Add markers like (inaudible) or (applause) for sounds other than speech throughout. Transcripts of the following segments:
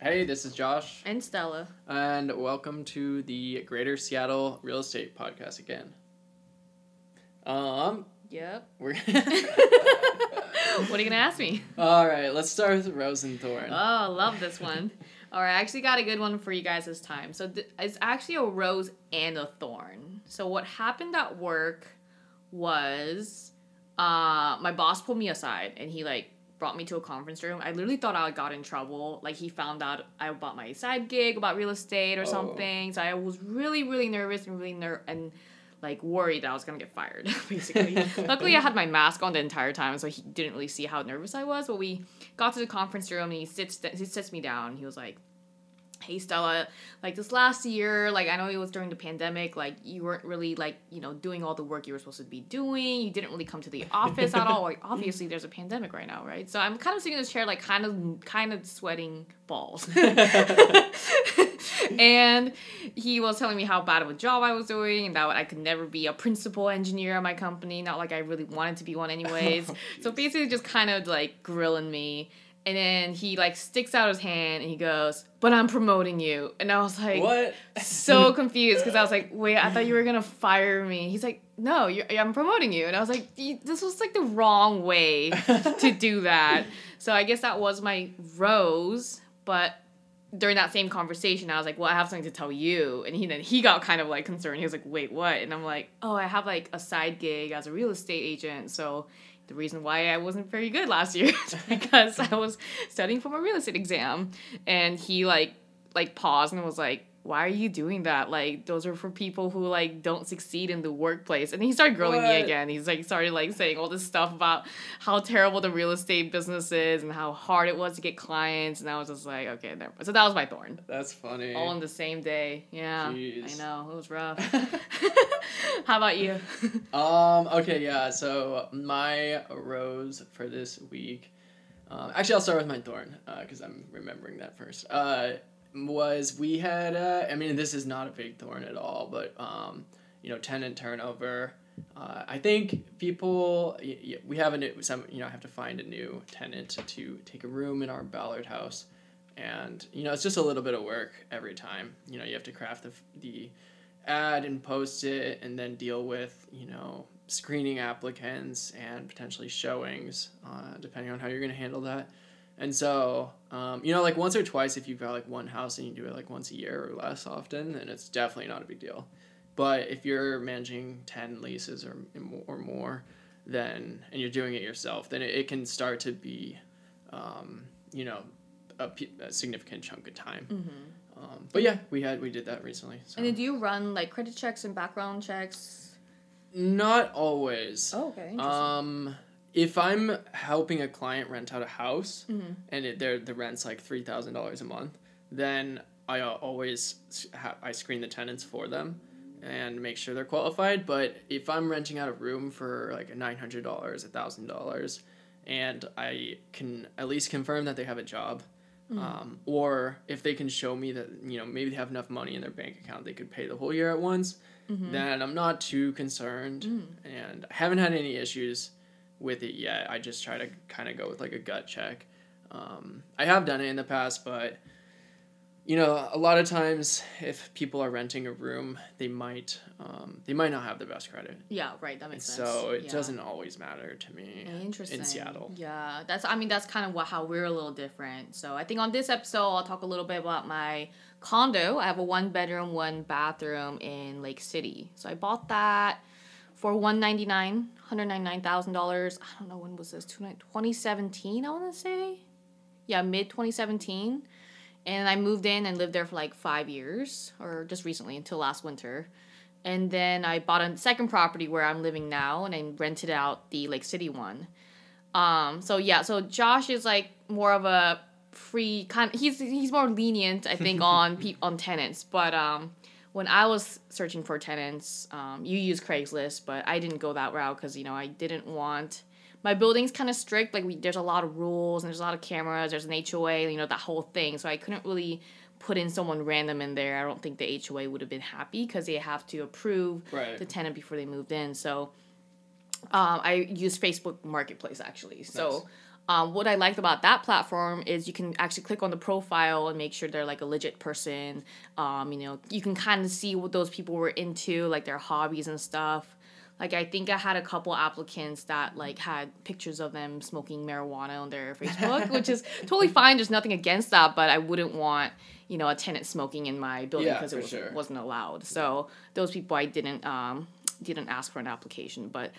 Hey, this is Josh, And Stella. and welcome to the Greater Seattle Real Estate Podcast again. Um, Yep. we're (laughs) (laughs) what are you gonna ask me? all right. Let's start with Rose and Thorn. Oh, I love this one. (laughs) All right, I actually got a good one for you guys this time. So th- it's actually a rose and a thorn. So what happened at work was uh, my boss pulled me aside and he like brought me to a conference room. I literally thought I got in trouble. Like he found out I bought my side gig about real estate or Oh. something. So I was really really nervous and really ner- and like worried that I was gonna get fired, (laughs) basically. (laughs) Luckily, I had my mask on the entire time, so he didn't really see how nervous I was. But we got to the conference room, and he sits he sits me down. He was like, "Hey, Stella, like this last year, like I know it was during the pandemic, like you weren't really like you know doing all the work you were supposed to be doing. You didn't really come to the (laughs) office at all. Like obviously, there's a pandemic right now, right? So I'm kind of sitting in this chair, like kind of kind of sweating balls." (laughs) and he was telling me how bad of a job I was doing and that I could never be a principal engineer at my company. Not like I really wanted to be one, anyways. (laughs) Oh, so basically, just kind of like grilling me. And then he like sticks out his hand and he goes, "But I'm promoting you." And I was like, what? so (laughs) confused because I was like, wait, I thought you were gonna fire me. He's like, no, you're, I'm promoting you, and I was like, this was like the wrong way to (laughs) do that. So I guess that was my rose, but during that same conversation, I was like, well, I have something to tell you, and he then he got kind of like concerned. He was like, wait, what? And I'm like, oh, I have like a side gig as a real estate agent, so. The reason why I wasn't very good last year (laughs) is (laughs) because I was studying for my real estate exam, and he like like paused and was like, "Why are you doing that? Like those are for people who like don't succeed in the workplace. And he started grilling me again. He's like started like saying all this stuff about how terrible the real estate business is and how hard it was to get clients. And I was just like, "Okay, never." mind." So that was my thorn. That's funny. All in the same day. Yeah, Jeez. I know it was rough. (laughs) (laughs) how about you? (laughs) Um. Okay. Yeah. So my rose for this week. Um, actually, I'll start with my thorn because I'm remembering that first. Uh, was we had. Uh, I mean, this is not a big thorn at all, but um, you know, tenant turnover. Uh, I think people. We have a new. Some. You know, have to find a new tenant to take a room in our Ballard house, and you know, it's just a little bit of work every time. You know, you have to craft the the ad and post it and then deal with you know screening applicants and potentially showings uh, depending on how you're going to handle that and so um, you know like once or twice if you've got like one house and you do it like once a year or less often then it's definitely not a big deal but if you're managing 10 leases or, or more then and you're doing it yourself then it, it can start to be um, you know a significant chunk of time um, but yeah we had we did that recently so. And then do you run like credit checks and background checks? Not always. Oh, okay. Um, if I'm helping a client rent out a house Mhm. and it, their the rent's like three thousand dollars a month, then I always ha- I screen the tenants for them and make sure they're qualified. But if I'm renting out a room for like nine hundred dollars, a thousand dollars, and I can at least confirm that they have a job. Um, or if they can show me that you know maybe they have enough money in their bank account they could pay the whole year at once then I'm not too concerned, and I haven't had any issues with it yet. I just try to kind of go with like a gut check. Um, I have done it in the past, but you know, a lot of times if people are renting a room, they might um, they might not have the best credit, Yeah, right. That makes sense. so it Yeah. doesn't always matter to me. Interesting. in Seattle. Yeah, that's. I mean, that's kind of what how we're a little different. So I think on this episode, I'll talk a little bit about my condo. I have a one bedroom, one bathroom in Lake City. So I bought that for one ninety nine, hundred ninety nine thousand dollars. I don't know when was this. Twenty seventeen, I want to say. Yeah, mid twenty seventeen. And I moved in and lived there for like five years, or just recently until last winter. And then I bought a second property where I'm living now, and I rented out the Lake City one. Um, so yeah, so Josh is like more of a free kind. He's he's more lenient, I think, (laughs) on pe- on tenants. But um, when I was searching for tenants, um, you use Craigslist, but I didn't go that route because you know I didn't want my building's kind of strict. Like we, there's a lot of rules and there's a lot of cameras. There's an HOA, you know, that whole thing. So I couldn't really put in someone random in there. I don't think the HOA would have been happy because they have to approve Right. the tenant before they moved in. So um, I use Facebook Marketplace actually. So Um, what I liked about that platform is you can actually click on the profile and make sure they're like a legit person. Um, you know, you can kind of see what those people were into, like their hobbies and stuff. Like I think I had a couple applicants that like had pictures of them smoking marijuana on their Facebook, which is (laughs) totally fine. There's nothing against that, but I wouldn't want you know a tenant smoking in my building because for it was, sure. wasn't allowed. So those people I didn't um, didn't ask for an application, but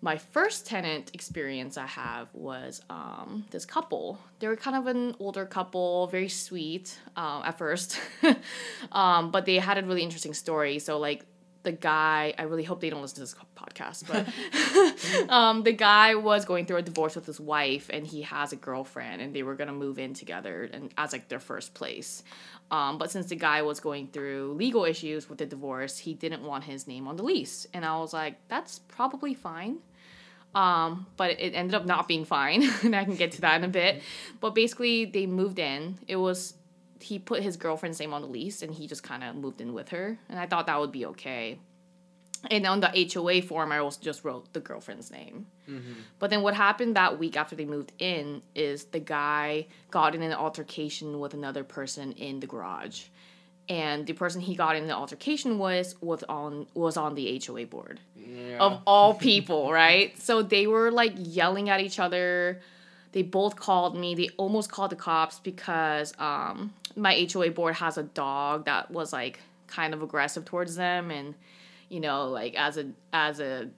my first tenant experience I have was um, this couple. They were kind of an older couple, very sweet um, at first, (laughs) um, but they had a really interesting story. So like the guy, I really hope they don't listen to this podcast, but (laughs) um, the guy was going through a divorce with his wife, and he has a girlfriend, and they were gonna move in together, and as like their first place. Um, but since the guy was going through legal issues with the divorce, he didn't want his name on the lease, and I was like, that's probably fine. Um, but it ended up not being fine, (laughs) and I can get to that in a bit. But basically, they moved in. It was he put his girlfriend's name on the lease, and he just kind of moved in with her, and I thought that would be okay. And on the HOA form, I also just wrote the girlfriend's name. But then what happened that week after they moved in is the guy got in an altercation with another person in the garage. And the person he got in the altercation was was on was on the HOA board Yeah. of all (laughs) people, right? So they were like yelling at each other. They both called me. They almost called the cops because um, my HOA board has a dog that was like kind of aggressive towards them, and you know, like as a as a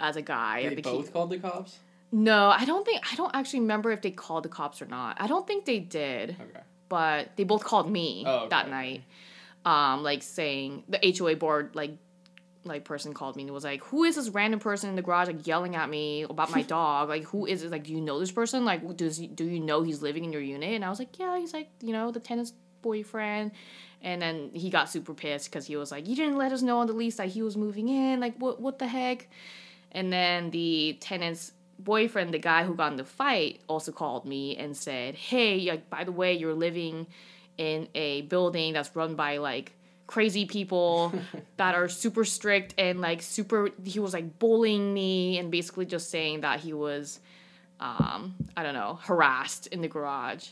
as a guy, they both called the cops. no, I don't think I don't actually remember if they called the cops or not. I don't think they did, Okay. But they both called me Oh, okay, that night. Um, like saying the HOA board like like person called me and was like, "Who is this random person in the garage like yelling at me about my (laughs) dog? Like, who is it? Like, do you know this person? Like, does he, do you know he's living in your unit?" And I was like, "Yeah, he's like you know the tenant's boyfriend." And then he got super pissed because he was like, "You didn't let us know on the lease that he was moving in. Like, what what the heck?" And then the tenant's boyfriend, the guy who got in the fight, also called me and said, "Hey, like by the way, you're living in a building that's run by like crazy people (laughs) that are super strict and like super." He was like bullying me and basically just saying that he was, um, I don't know, harassed in the garage.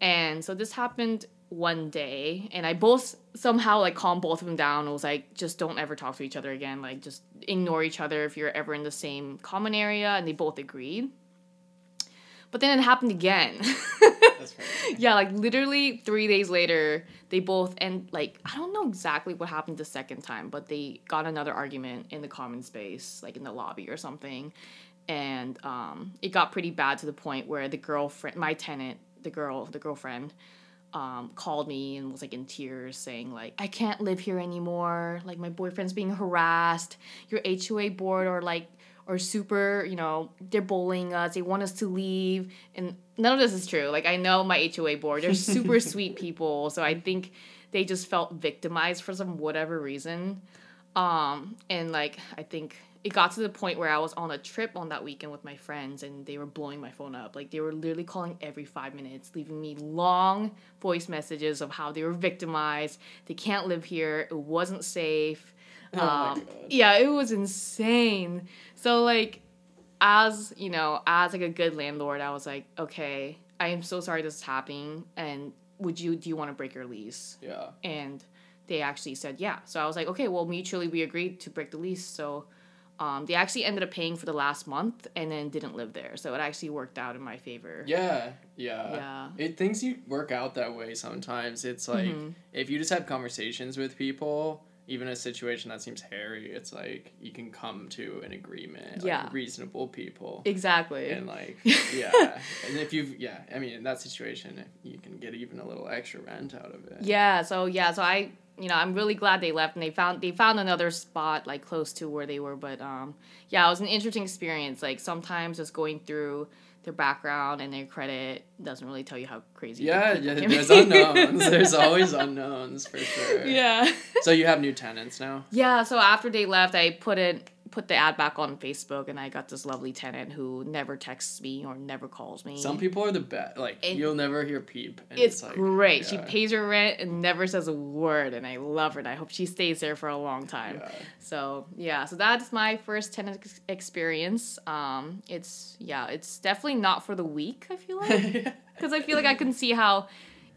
And so this happened one day, and I both somehow like calmed both of them down. and was like, just don't ever talk to each other again. Like, just ignore each other if you're ever in the same common area. And they both agreed. But then it happened again. (laughs) That's yeah, like literally three days later, they both and like I don't know exactly what happened the second time, but they got another argument in the common space, like in the lobby or something, and um, it got pretty bad to the point where the girlfriend, my tenant, the girl, the girlfriend, um, called me and was like in tears, saying like I can't live here anymore. Like my boyfriend's being harassed. Your HOA board or like or super, you know, they're bullying us. They want us to leave. And none of this is true. Like, I know my HOA board, they're (laughs) super sweet people. So I think they just felt victimized for some whatever reason. Um, and like, I think it got to the point where I was on a trip on that weekend with my friends and they were blowing my phone up. Like, they were literally calling every five minutes, leaving me long voice messages of how they were victimized. They can't live here. It wasn't safe. Oh Um, yeah, it was insane. So like as, you know, as like a good landlord, I was like, okay, I am so sorry this is happening and would you do you want to break your lease? Yeah. And they actually said yeah. So I was like, okay, well mutually we agreed to break the lease. So um, they actually ended up paying for the last month and then didn't live there. So it actually worked out in my favor. Yeah, yeah. Yeah. It things you work out that way sometimes. It's like Mhm. if you just have conversations with people, even a situation that seems hairy, it's like you can come to an agreement. Like Yeah. reasonable people. Exactly. And like (laughs) yeah. and if you've yeah, I mean in that situation you can get even a little extra rent out of it. Yeah, so yeah, so I you know, I'm really glad they left and they found they found another spot like close to where they were, but um yeah, it was an interesting experience. Like sometimes just going through their background and their credit doesn't really tell you how crazy Yeah, yeah there's unknowns. (laughs) There's always unknowns for sure. Yeah. So you have new tenants now? Yeah, so after they left, I put it put the ad back on Facebook, and I got this lovely tenant who never texts me or never calls me. Some people are the best. Like And- you'll never hear peep. And it's, like, great. She pays her rent and never says a word, and I love her. And I hope she stays there for a long time. Yeah. So yeah, so that's my first tenant ex- experience. Um, it's yeah, it's definitely not for the weak. I feel like (laughs) because I feel like I can see how.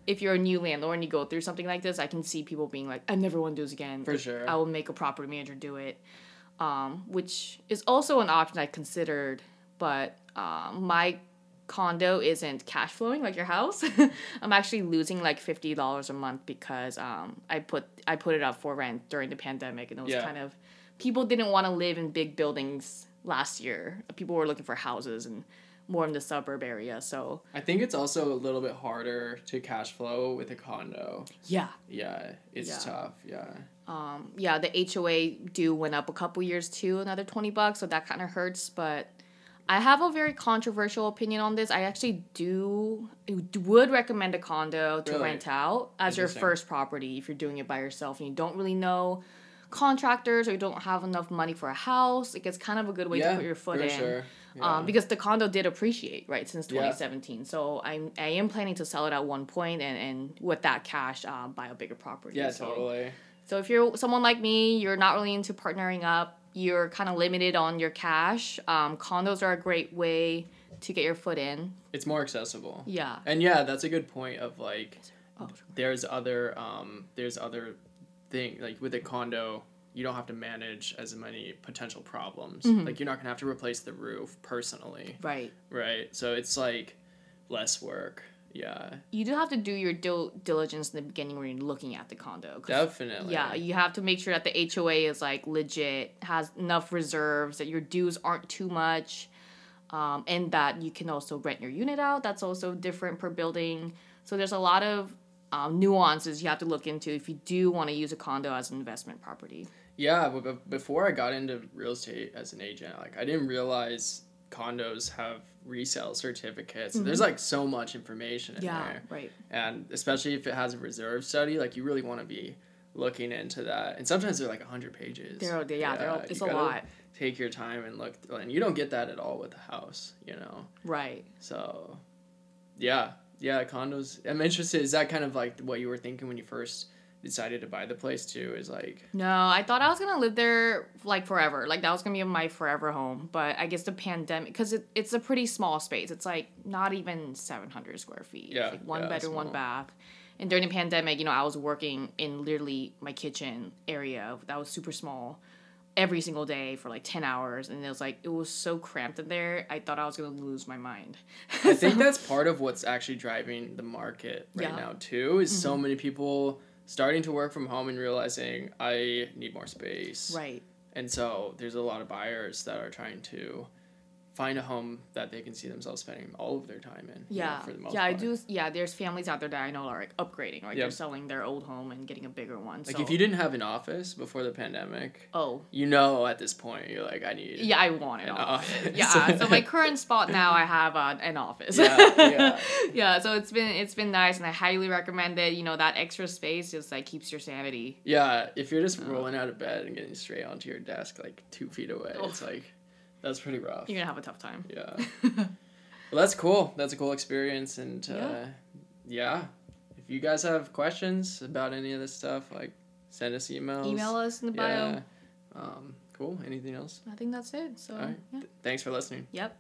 If you're a new landlord and you go through something like this, I can see people being like, "I never want to do this again." For sure. I will make a property manager do it, um, which is also an option I considered. But um, my condo isn't cash flowing like your house. (laughs) I'm actually losing like fifty dollars a month because um, I put I put it up for rent during the pandemic, and it was Yeah. kind of people didn't want to live in big buildings last year. People were looking for houses and more in the suburb area. So I think it's also a little bit harder to cash flow with a condo. yeah, Yeah, it's Yeah. tough. Yeah. Um, yeah, the HOA due went up a couple years too, another twenty bucks. So that kind of hurts, but. I have a very controversial opinion on this. I actually do would recommend a condo to Really? rent out as your first property if you're doing it by yourself and you don't really know contractors or you don't have enough money for a house. It gets kind of a good way yeah, to put your foot in. Sure. Yeah. Um, because the condo did appreciate right since Yeah. 2017. So I'm I am planning to sell it at one point and and with that cash uh, buy a bigger property. yeah, so. totally. So if you're someone like me, you're not really into partnering up. You're kind of limited on your cash. Um, condos are a great way to get your foot in. It's more accessible. Yeah. And yeah, that's a good point of like Oh, there's other um there's other thing like with a condo you don't have to manage as many potential problems. Mm-hmm. Like you're not gonna have to replace the roof personally, right. right? So it's like less work. Yeah, You do have to do your dil- diligence in the beginning when you're looking at the condo. definitely. Yeah, you have to make sure that the HOA is like legit, has enough reserves, that your dues aren't too much, um, and that you can also rent your unit out. That's also different per building. So there's a lot of um, nuances you have to look into if you do want to use a condo as an investment property. Yeah, but before I got into real estate as an agent, like I didn't realize condos have resale certificates. There's like so much information in Mm-hmm. Yeah, there. right. and especially if it has a reserve study like you really want to be looking into that and sometimes they're like 100 pages They're, they yeah, they're, it's a lot. take your time and look and you don't get that at all with a house you know Right. so yeah yeah condos i'm interested is that kind of like what you were thinking when you first decided to buy the place too is like No, I thought I was gonna live there like forever. Like that was gonna be my forever home. But I guess the pandemic, because it, it's a pretty small space. It's like not even seven hundred square feet. Yeah, like one yeah, bedroom, one bath. And during the pandemic, you know, I was working in literally my kitchen area that was super small every single day for like 10 hours and it was like it was so cramped in there i thought i was going to lose my mind i think (laughs) that's part of what's actually driving the market right Yeah. Mm-hmm. now too is so many people starting to work from home and realizing i need more space. Right. And so there's a lot of buyers that are trying to find a home that they can see themselves spending all of their time in. you know, yeah for the most yeah i part. do yeah there's families out there that i know are like upgrading like they're selling their old home and getting a bigger one Like so if you didn't have an office before the pandemic, oh you know at this point you're like, I need yeah i want it an all. office. yeah so my current spot now i have uh, an office Yeah, yeah. (laughs) yeah so it's been it's been nice and i highly recommend it you know that extra space just like keeps your sanity yeah, if you're just rolling out of bed and getting straight onto your desk like two feet away, Oh. it's like that's pretty rough. you're gonna have a tough time Yeah. (laughs) well, that's cool. That's a cool experience, and uh, Yeah. yeah. If you guys have questions about any of this stuff, like send us emails. email us in the bio Yeah. Um, cool. Anything else? i think that's it so right. yeah Th- thanks for listening. yep